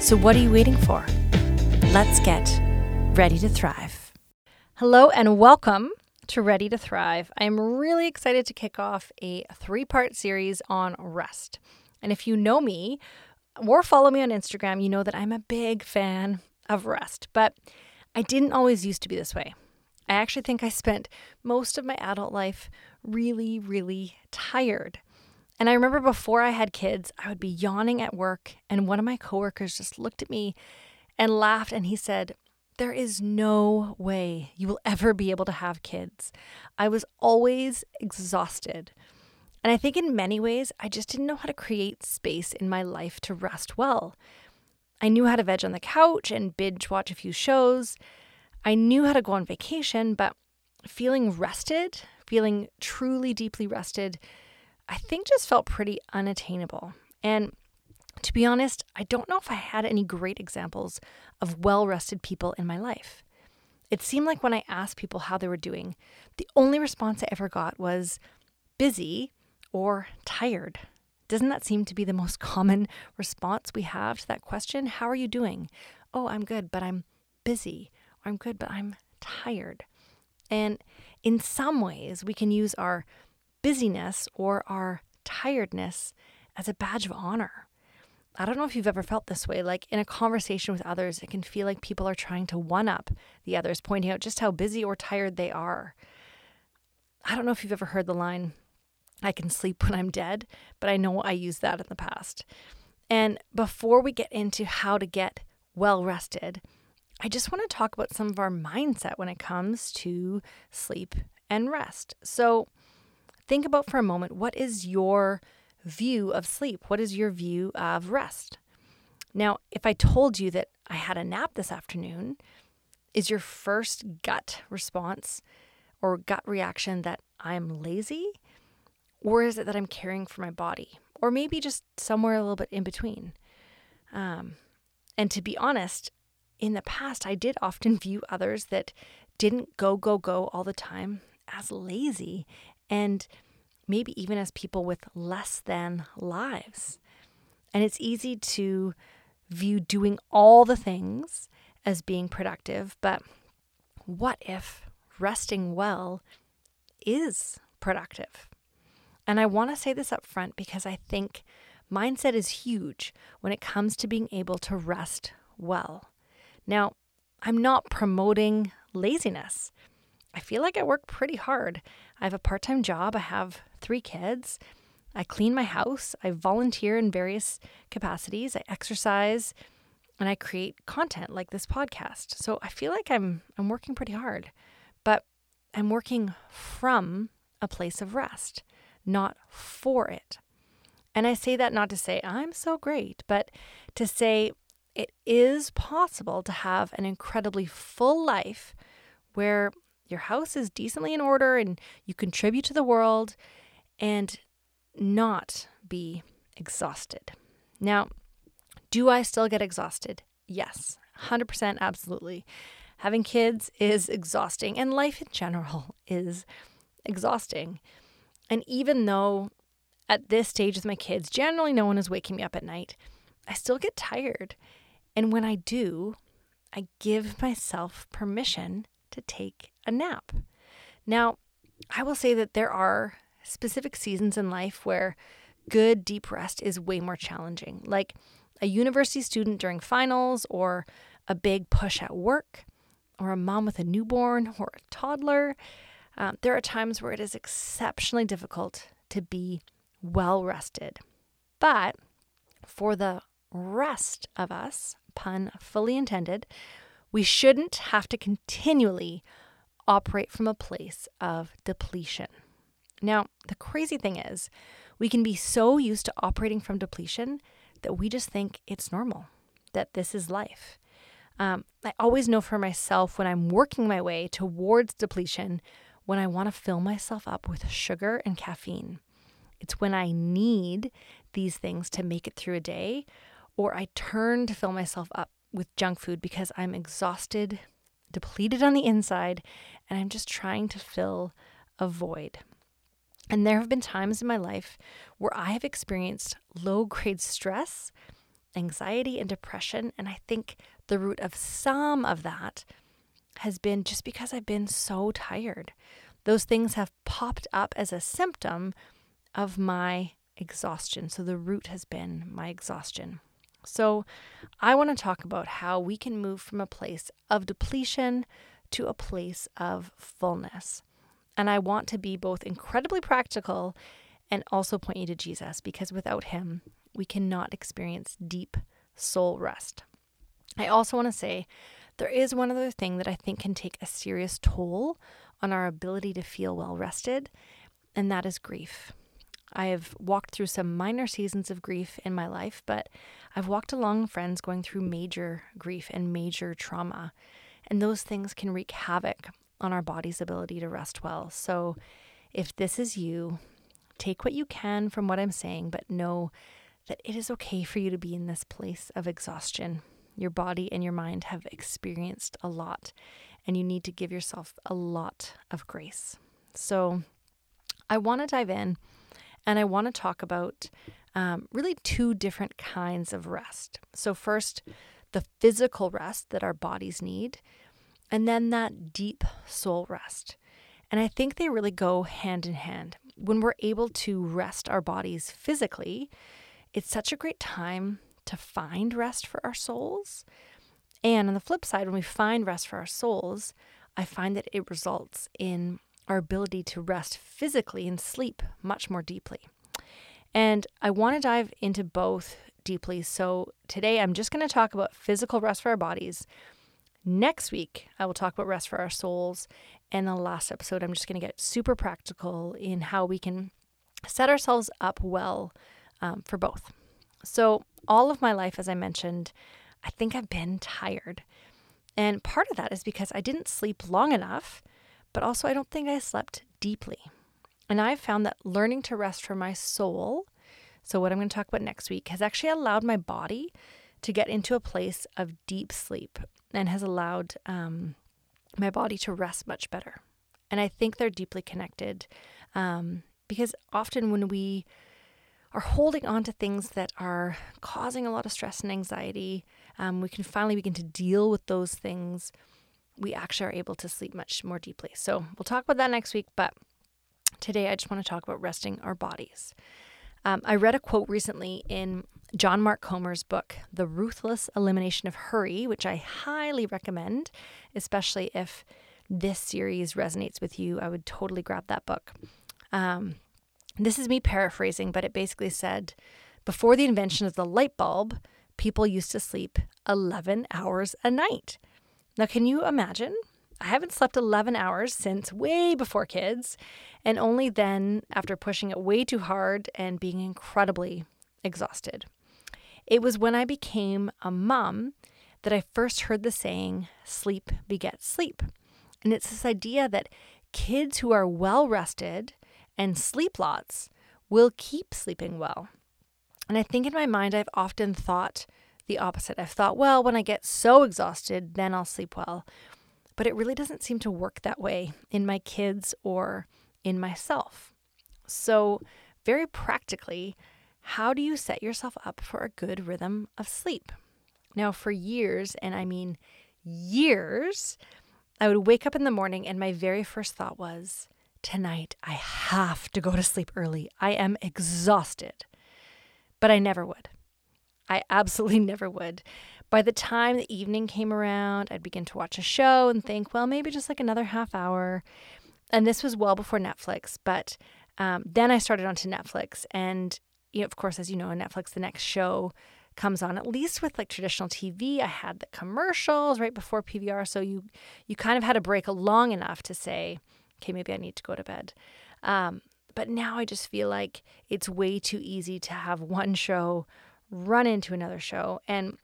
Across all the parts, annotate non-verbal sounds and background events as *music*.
So, what are you waiting for? Let's get ready to thrive. Hello and welcome to Ready to Thrive. I am really excited to kick off a three part series on rest. And if you know me or follow me on Instagram, you know that I'm a big fan of rest, but I didn't always used to be this way. I actually think I spent most of my adult life really, really tired. And I remember before I had kids, I would be yawning at work, and one of my coworkers just looked at me and laughed, and he said, there is no way you will ever be able to have kids. I was always exhausted. And I think in many ways, I just didn't know how to create space in my life to rest well. I knew how to veg on the couch and binge watch a few shows. I knew how to go on vacation, but feeling rested, feeling truly deeply rested, I think just felt pretty unattainable. And to be honest, I don't know if I had any great examples of well rested people in my life. It seemed like when I asked people how they were doing, the only response I ever got was busy or tired. Doesn't that seem to be the most *laughs* common response we have to that question? How are you doing? Oh, I'm good, but I'm busy. I'm good, but I'm tired. And in some ways, we can use our busyness or our tiredness as a badge of honor. I don't know if you've ever felt this way. Like in a conversation with others, it can feel like people are trying to one up the others, pointing out just how busy or tired they are. I don't know if you've ever heard the line, I can sleep when I'm dead, but I know I used that in the past. And before we get into how to get well rested, I just want to talk about some of our mindset when it comes to sleep and rest. So think about for a moment what is your view of sleep? What is your view of rest? Now, if I told you that I had a nap this afternoon, is your first gut response or gut reaction that I'm lazy? Or is it that I'm caring for my body? Or maybe just somewhere a little bit in between? Um, and to be honest, in the past, I did often *laughs* view others that didn't go, go, go all the time as lazy. And maybe even as people with less than lives. And it's easy to view doing all the things as being productive, but what if resting well is productive? And I want to say this up front because I think mindset is huge when it comes to being able to rest well. Now, I'm not promoting laziness. I feel like I work pretty hard. I have a part time job, I have three kids. I clean my house, I volunteer in various capacities, I exercise, and I create content like this podcast. So I feel like I'm I'm working pretty hard, but I'm working from a place of rest, not for it. And I say that not to say I'm so great, but to say it is possible to have an incredibly full life where your house is decently in order and you contribute to the world and not be exhausted. Now, do I still get exhausted? Yes, 100% absolutely. Having kids is exhausting, and life in general *laughs* is exhausting. And even though at this stage with my kids, generally no one is waking me up at night, I still get tired. And when I do, I give myself permission to take a nap. Now, I will say that there are specific seasons in life where good deep rest is way more challenging, like a university student during finals, or a big push at work, or a mom with a newborn *laughs* or a toddler. Um, there are times where it is exceptionally difficult to be well rested. But for the rest of us, pun fully intended, we shouldn't have to continually operate from a place of depletion. Now, the crazy thing is, we can be so used to operating from depletion that we just think it's normal. that this is life. Um, I always know for myself when I'm working my way towards depletion when I want to fill myself up with sugar and caffeine. It's when I need these things to make it through a day, or I turn to fill myself up with junk food because I'm exhausted, depleted on the inside, and I'm just trying to fill a void. And there have been times in my life where I have experienced low grade stress, anxiety, and depression. And I think the root of some of that has been just because I've been so tired. Those things have popped up as a symptom of my exhaustion. So the root has been my exhaustion. So I want to talk about how we can move from a place of depletion to a place of fullness. And I want to be both incredibly practical and also point you to Jesus because without him, we cannot experience deep soul rest. I also want to say there is one other thing that I think can take a serious toll on our ability to feel well rested, and that is grief. I have walked through some minor seasons of grief in my life, but I've walked along friends going through major grief and major trauma. And those things can wreak havoc on our body's ability to rest well. So if this is you, take what you can from what I'm saying, but know that it is okay for you to be in this place of exhaustion. Your body and your mind have experienced a lot, and you need to give yourself a lot of grace. So I want to dive in and I want to talk about um, really two different kinds of rest. So, first, the physical rest that our bodies need, and then that deep soul rest. And I think they really go hand in hand. When we're able to rest our bodies physically, it's such a great time to find rest for our souls. And on the flip side, when we find rest for our souls, I find that it results in our ability to rest physically and sleep much more deeply. And I want to dive into both deeply. So today I'm just going to talk about physical rest for our bodies. Next week, I will talk about rest for our souls. And the last episode, I'm just going to get super practical in how we can set ourselves up well um, for both. So, all of my life, as I mentioned, I think I've been tired. And part of that is because I didn't sleep long enough but also I don't think I slept deeply. And I've found that learning to rest for my soul, so what I'm going to talk about next week, has actually allowed my body to get into a place of deep sleep and has allowed um, my body to rest much better. And I think they're deeply connected um, because often when we are holding on to things that are causing a lot of stress and anxiety, um, we can finally begin to deal with those things we actually are able to sleep much more deeply. So we'll talk about that next week, but today I just want to talk about resting our bodies. Um, I read a quote recently in John Mark Comer's book, The Ruthless Elimination of Hurry, which I highly recommend, especially if this series resonates with you. I would totally grab that book. Um, this is me paraphrasing, but it basically said before the invention of the light bulb, people used to sleep 11 hours a night. Now, can you imagine? I haven't slept 11 hours since way before kids, and only then after pushing it way too hard and being incredibly exhausted. It was when I became a mom that I first heard the saying, sleep begets sleep. And it's this idea that kids who are well rested and sleep lots will keep sleeping well. And I think in my mind, I've often thought the opposite. I've thought, well, when I get so exhausted, then I'll sleep well. But it really doesn't seem to work that way in my kids or in myself. So, very practically, how do you set yourself up for a good rhythm of sleep? Now, for years, and I mean years, I would wake up in the morning and my very first thought was, tonight I have to go to sleep early. I am exhausted. But I never would. I absolutely *laughs* never would. By the time the evening came around, I'd begin to watch a show and think, well, maybe just like another half hour. And this was well before Netflix, but um, then I started onto Netflix, and you know, of course, as you know, on Netflix, the next show comes on. At least with like traditional TV, I had the commercials right before PVR, so you you kind of had a break long enough to say, okay, maybe I need to go to bed. Um, but now I just feel like it's way too easy to have one show run into another show. And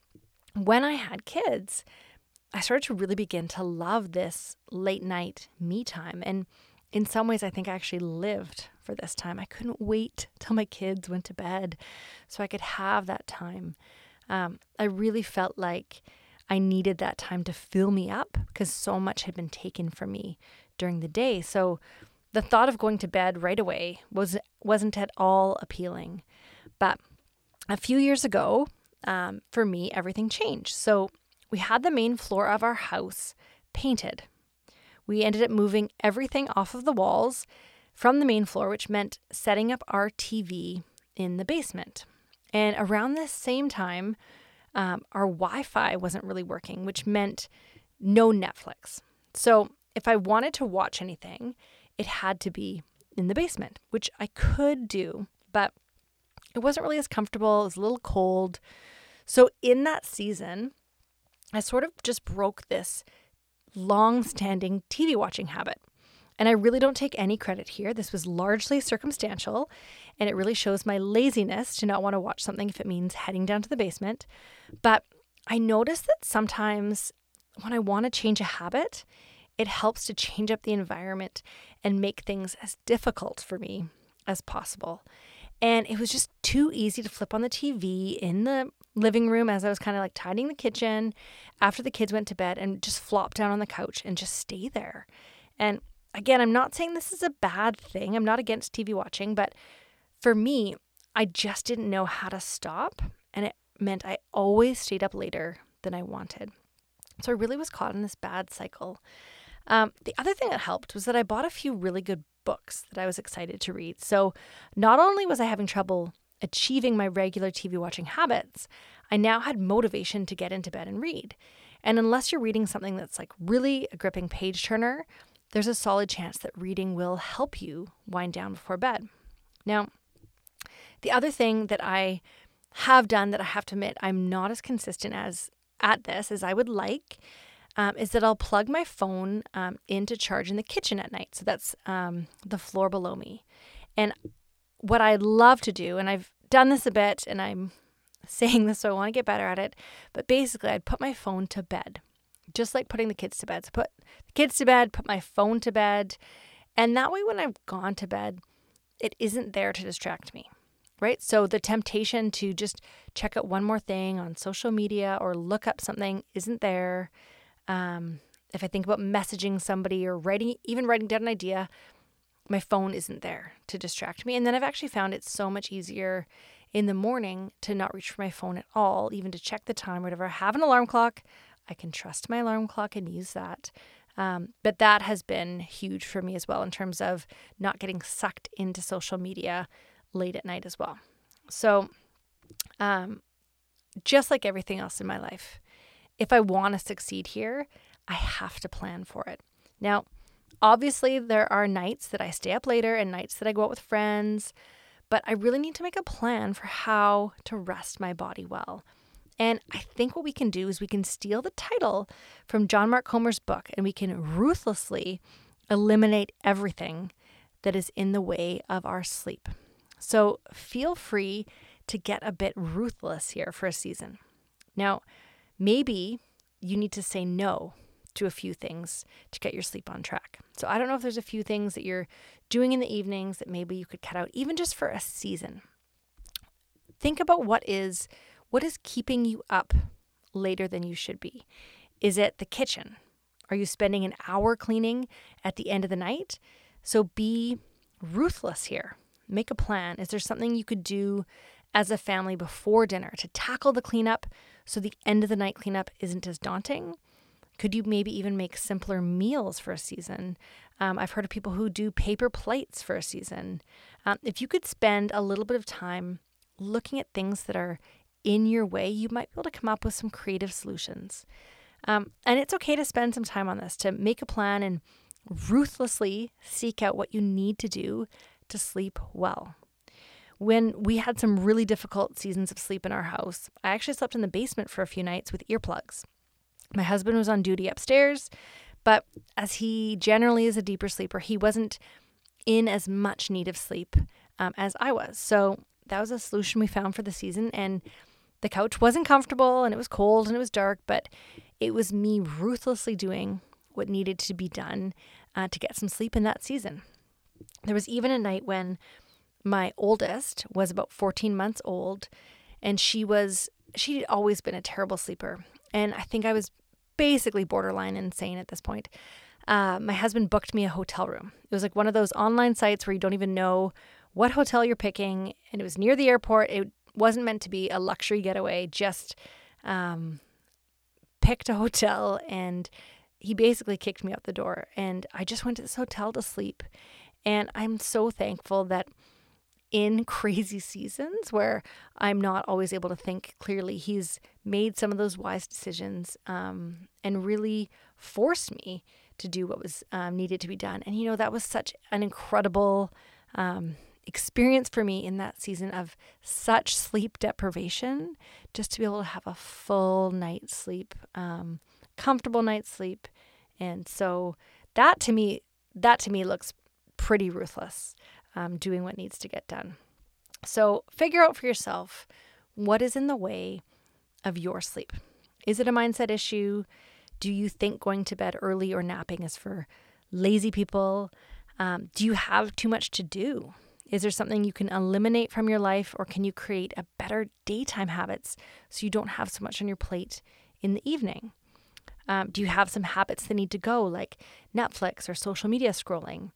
when I had kids, I started to really begin to love this late night me time. And in some ways, I think I actually lived for this time. I couldn't wait till my kids went to bed so I could have that time. Um, I really felt like I needed that time to fill me up because so much had been taken from me during the day. So the thought of going to bed right away was wasn't at all appealing. But a few years ago, um, for me, everything changed. So we had the main floor of our house painted. We ended up moving everything off of the walls from the main floor, which meant setting up our TV in the basement. And around this same time, um, our Wi Fi wasn't really working, which meant no Netflix. So if I wanted to watch anything, it had to be in the basement, which I could do, but it wasn't really as comfortable. It was a little cold. So in that season, I sort of just broke this long standing TV watching habit. And I really don't take any credit here. This was largely circumstantial, and it really shows my laziness to not want to watch something if it means heading down to the basement. But I noticed that sometimes when I want to change a habit, it helps to change up the environment and make things as difficult for me as possible. And it was just too easy to flip on the TV in the living room as I was kind of like tidying the kitchen after the kids went to bed and just flop down on the couch and just stay there. And again, I'm not saying this is a bad thing. I'm not against TV watching, but for me, I just didn't know how to stop. And it meant I always stayed up later than I wanted. So I really was caught in this bad cycle. Um, the other thing that helped was that I bought a few really good books that I was excited to read. So not only was I having trouble achieving my regular TV watching habits, I now had motivation to get into bed and read. And unless you're reading something that's like really a gripping page turner, there's a solid chance that reading will help you wind down before bed. Now, the other thing that I have done that I have to admit I'm not as consistent as at this as I would like um, is that I'll plug my phone um, into charge in the kitchen at night. So that's um, the floor below me. And what I love to do, and I've done this a bit, and I'm *laughs* saying this so I want to get better at it, but basically I'd put my phone to bed just like putting the kids to bed. So put the kids to bed, put my phone to bed. And that way, when I've gone to bed, it isn't there to distract me, right? So the temptation to just check out one more thing on social media or look up something isn't there. Um, if I think about messaging somebody or writing, even writing down an idea, my phone isn't there to distract me. And then I've actually found it so much easier in the morning to not reach for my phone at all, even to check the time, whatever. I have an alarm clock. I can trust my alarm clock and use that. Um, but that has been huge for me as well in terms of not getting sucked into social media late at night as well. So, um, just like everything else in my life, if I want to succeed here, I have to plan for it. Now, obviously, there are nights that I stay up later and nights that I go out with friends, but I really need to make a plan for how to rest my body well. And I think what we can do is we can steal the title from John Mark Comer's book and we can ruthlessly eliminate everything that is in the way of our sleep. So feel free to get a bit ruthless here for a season. Now, maybe you need to say no to a few things to get your sleep on track. So I don't know if there's a few things that you're doing in the evenings that maybe you could cut out, even just for a season. Think about what is what is keeping you up later than you should be? Is it the kitchen? Are you spending an hour cleaning at the end of the night? So be ruthless here. Make a plan. Is there something you could do as a family before dinner to tackle the cleanup so the end of the night cleanup isn't as daunting? Could you maybe even make simpler meals for a season? Um, I've heard of people who do paper plates for a season. Um, if you could spend a little bit of time looking at things that are in your way, you might be able to come up with some creative solutions. Um, and it's okay to spend some time on this, to make a plan and ruthlessly seek out what you need to do to sleep well. When we had some really difficult seasons of sleep in our house, I actually slept in the basement for a few nights with earplugs. My husband was on duty upstairs, but as he generally is a deeper sleeper, he wasn't in as much need of sleep um, as I was. So that was a solution we found for the season. And the couch wasn't comfortable and it was cold and it was dark, but it was me ruthlessly doing what needed to be done uh, to get some sleep in that season. There was even a night when my oldest was about 14 months old and she was she'd always been a terrible sleeper and i think i was basically borderline insane at this point. Uh, my husband booked me a hotel room. It was like one of those online sites where you don't even know what hotel you're picking and it was near the airport. It wasn't meant to be a luxury getaway just um, picked a hotel and he basically kicked me out the door and i just went to this hotel to sleep and i'm so thankful that in *laughs* crazy seasons where I'm not always able to think clearly, he's made some of those wise decisions um, and really forced me to do what was um, needed to be done. And, you know, that was such an incredible um, experience for me in that season of such sleep deprivation, just to be able to have a full night's sleep, um, comfortable night's sleep. And so that to me, that to me looks pretty ruthless um, doing what needs to get done. So figure out for yourself what is in the way of your sleep. Is it a mindset issue? Do you think going to bed early or napping is for lazy people? Um, do you have too much to do? Is there something you can eliminate from your life, or can you create a better daytime habits so you don't have so much on your plate in the evening? Um, do you have some habits that need to go, like Netflix or social media scrolling?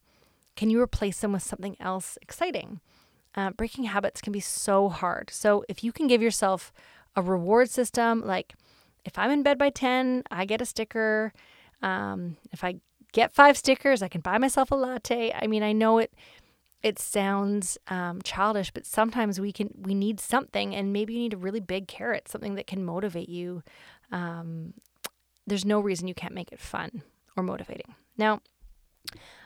Can you replace them with something else exciting? Uh, breaking habits can be so hard. So if you can give yourself a reward system, like if I'm in bed by 10, I get a sticker. Um, if I get five stickers, I can buy myself a latte. I mean, I know it it sounds um, childish, but sometimes we can we need something, and maybe you need a really big carrot, something that can motivate you. Um, there's no reason you can't make it fun or motivating. Now,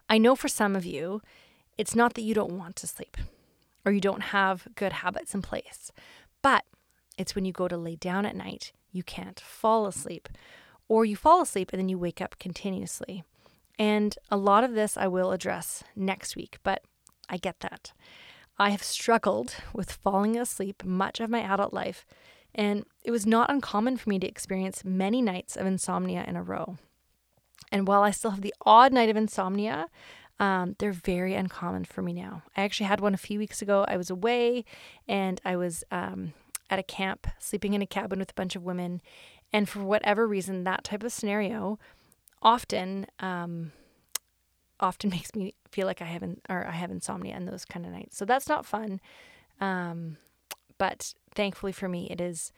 I know for some of you, it's not that you don't want to sleep or you don't have good habits in place, but it's when you go to lay down at night, you can't fall asleep, or you fall asleep and then you wake up continuously. And a lot of this I will address next week, but I get that. I have struggled with falling asleep much of my adult life, and it was not uncommon for me to experience many nights of insomnia in a row. And while I still have the odd night of insomnia, um, they're very uncommon for me now. I actually had one a few weeks ago. I was away and I was um, at a camp, sleeping in a cabin with a bunch of women. And for whatever reason, that type of scenario often um, often *laughs* makes me feel like I have in, or I have insomnia in those kind of nights. So that's not fun. Um, but thankfully for me, it is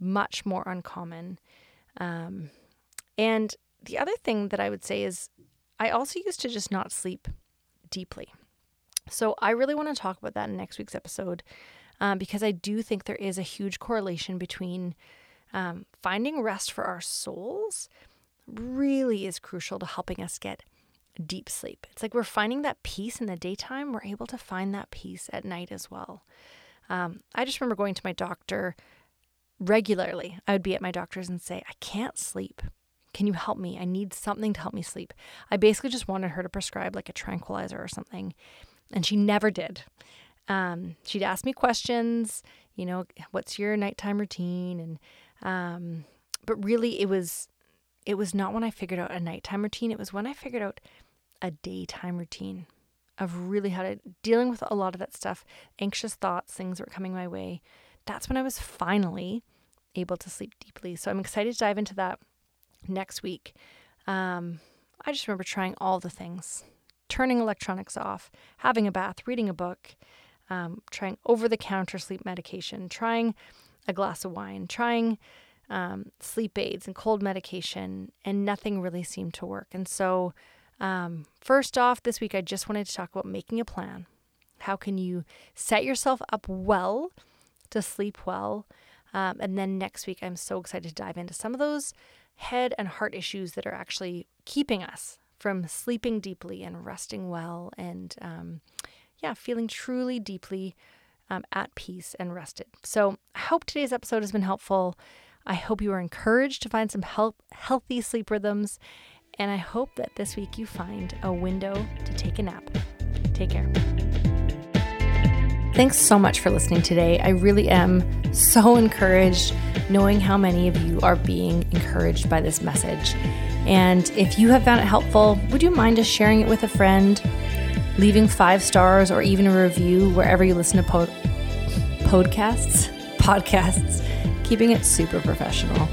much more uncommon. Um, and the other thing that I would say is I also used to just not sleep deeply. So I really want to talk about that in next week's episode um, because I do think there is a huge correlation between um, finding rest for our souls really is crucial to helping us get deep sleep. It's like we're finding that peace in the daytime, we're able to find that peace at night as well. Um, I just remember going to my doctor regularly. I would be at my doctor's and say, I can't sleep. Can you help me? I need something to help me sleep. I basically just wanted her to prescribe like a tranquilizer or something. And she never did. Um, she'd ask me questions, you know, what's your nighttime routine? And, um, but really it was, it was not when I figured out a nighttime routine. It was when I figured out a daytime routine of really how to dealing with a lot of that stuff, anxious thoughts, things that were coming my way. That's when I was finally able to sleep deeply. So I'm excited to dive into that next week. Um, I just remember trying all the things turning electronics off, having a bath, reading a book, um, trying over the counter sleep medication, trying a glass of wine, trying um, sleep aids and cold medication, and nothing really seemed to work. And so, um, first off, this week I just wanted to talk about making a plan. How can you set yourself up well to sleep well? Um, and then next week, I'm so excited to dive into some of those head and heart issues that are actually keeping us from sleeping deeply and resting well and, um, yeah, feeling truly deeply um, at peace and rested. So I hope today's episode has been helpful. I hope you are encouraged to find some help, healthy sleep rhythms. And I hope that this week you find a window to take a nap. Take care. Thanks so much for listening today. I really am so encouraged knowing how many of you are being encouraged by this message. And if you have found it helpful, would you mind just sharing it with a friend, leaving five stars or even a review wherever you listen to po- podcasts? *laughs* Podcasts, keeping it super professional.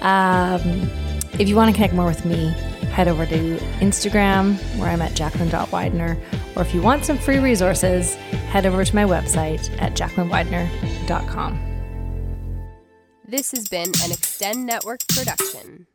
Um, if you want to connect more with me, head over to Instagram where I'm at jacqueline.widener. Or if you want some free resources, head over to my website at jacquelinewidener.com. This has been an Extend Network production.